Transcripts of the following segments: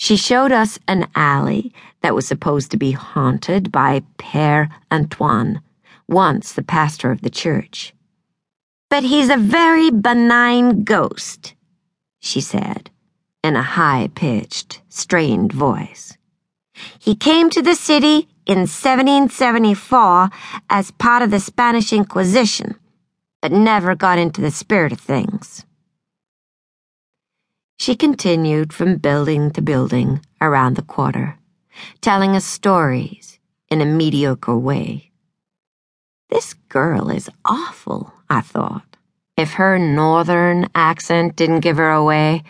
She showed us an alley that was supposed to be haunted by Père Antoine, once the pastor of the church. But he's a very benign ghost, she said, in a high pitched, strained voice. He came to the city in 1774 as part of the Spanish Inquisition, but never got into the spirit of things. She continued from building to building around the quarter, telling us stories in a mediocre way. This girl is awful, I thought. If her northern accent didn't give her away,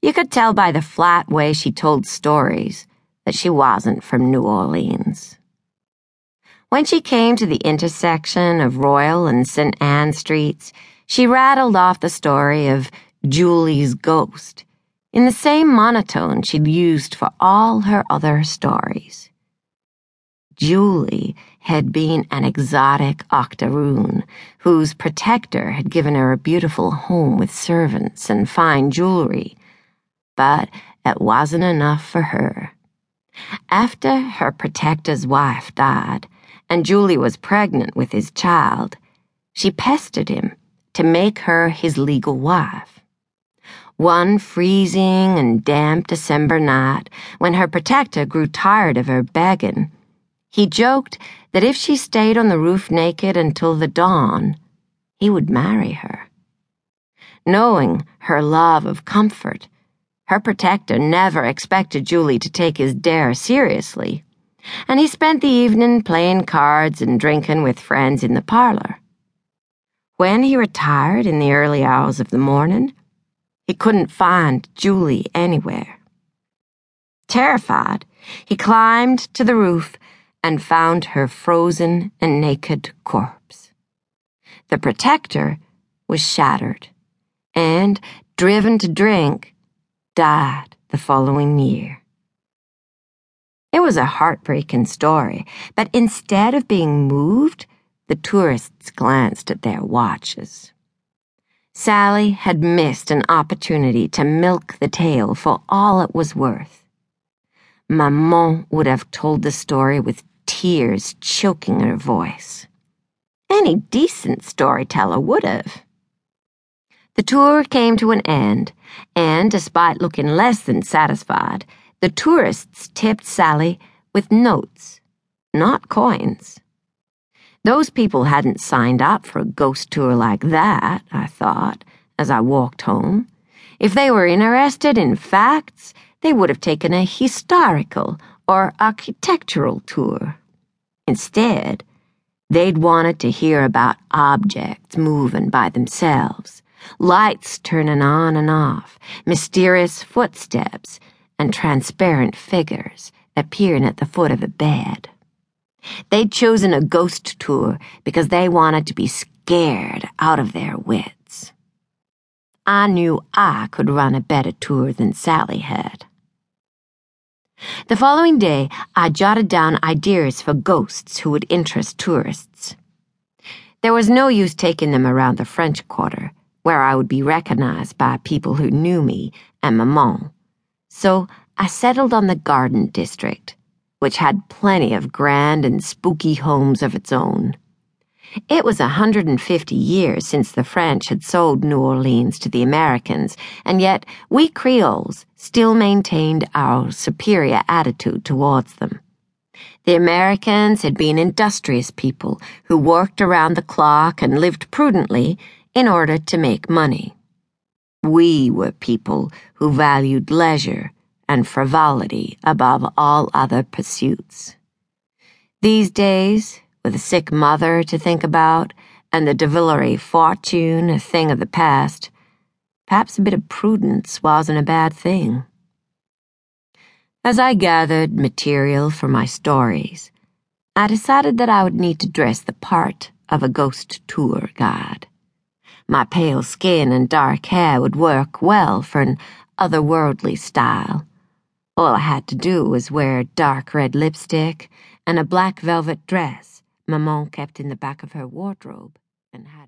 you could tell by the flat way she told stories that she wasn't from New Orleans. When she came to the intersection of Royal and St. Anne Streets, she rattled off the story of Julie's ghost in the same monotone she'd used for all her other stories. Julie had been an exotic octoroon whose protector had given her a beautiful home with servants and fine jewelry, but it wasn't enough for her. After her protector's wife died, and Julie was pregnant with his child, she pestered him to make her his legal wife. One freezing and damp December night, when her protector grew tired of her begging, he joked that if she stayed on the roof naked until the dawn, he would marry her. Knowing her love of comfort, her protector never expected Julie to take his dare seriously, and he spent the evening playing cards and drinking with friends in the parlor. When he retired in the early hours of the morning, he couldn't find Julie anywhere. Terrified, he climbed to the roof and found her frozen and naked corpse. The protector was shattered and, driven to drink, died the following year. It was a heartbreaking story, but instead of being moved, the tourists glanced at their watches. Sally had missed an opportunity to milk the tale for all it was worth. Maman would have told the story with tears choking her voice. Any decent storyteller would have. The tour came to an end, and despite looking less than satisfied, the tourists tipped Sally with notes, not coins. Those people hadn't signed up for a ghost tour like that, I thought, as I walked home. If they were interested in facts, they would have taken a historical or architectural tour. Instead, they'd wanted to hear about objects moving by themselves lights turning on and off, mysterious footsteps, and transparent figures appearing at the foot of a bed. They'd chosen a ghost tour because they wanted to be scared out of their wits. I knew I could run a better tour than Sally had. The following day, I jotted down ideas for ghosts who would interest tourists. There was no use taking them around the French Quarter where I would be recognized by people who knew me and Maman. So I settled on the Garden District, which had plenty of grand and spooky homes of its own. It was a 150 years since the French had sold New Orleans to the Americans, and yet we Creoles still maintained our superior attitude towards them. The Americans had been industrious people who worked around the clock and lived prudently in order to make money. We were people who valued leisure and frivolity above all other pursuits. These days, with a sick mother to think about and the De fortune a thing of the past, perhaps a bit of prudence wasn't a bad thing. As I gathered material for my stories, I decided that I would need to dress the part of a ghost tour guide. My pale skin and dark hair would work well for an otherworldly style. All I had to do was wear dark red lipstick and a black velvet dress. Maman kept in the back of her wardrobe and had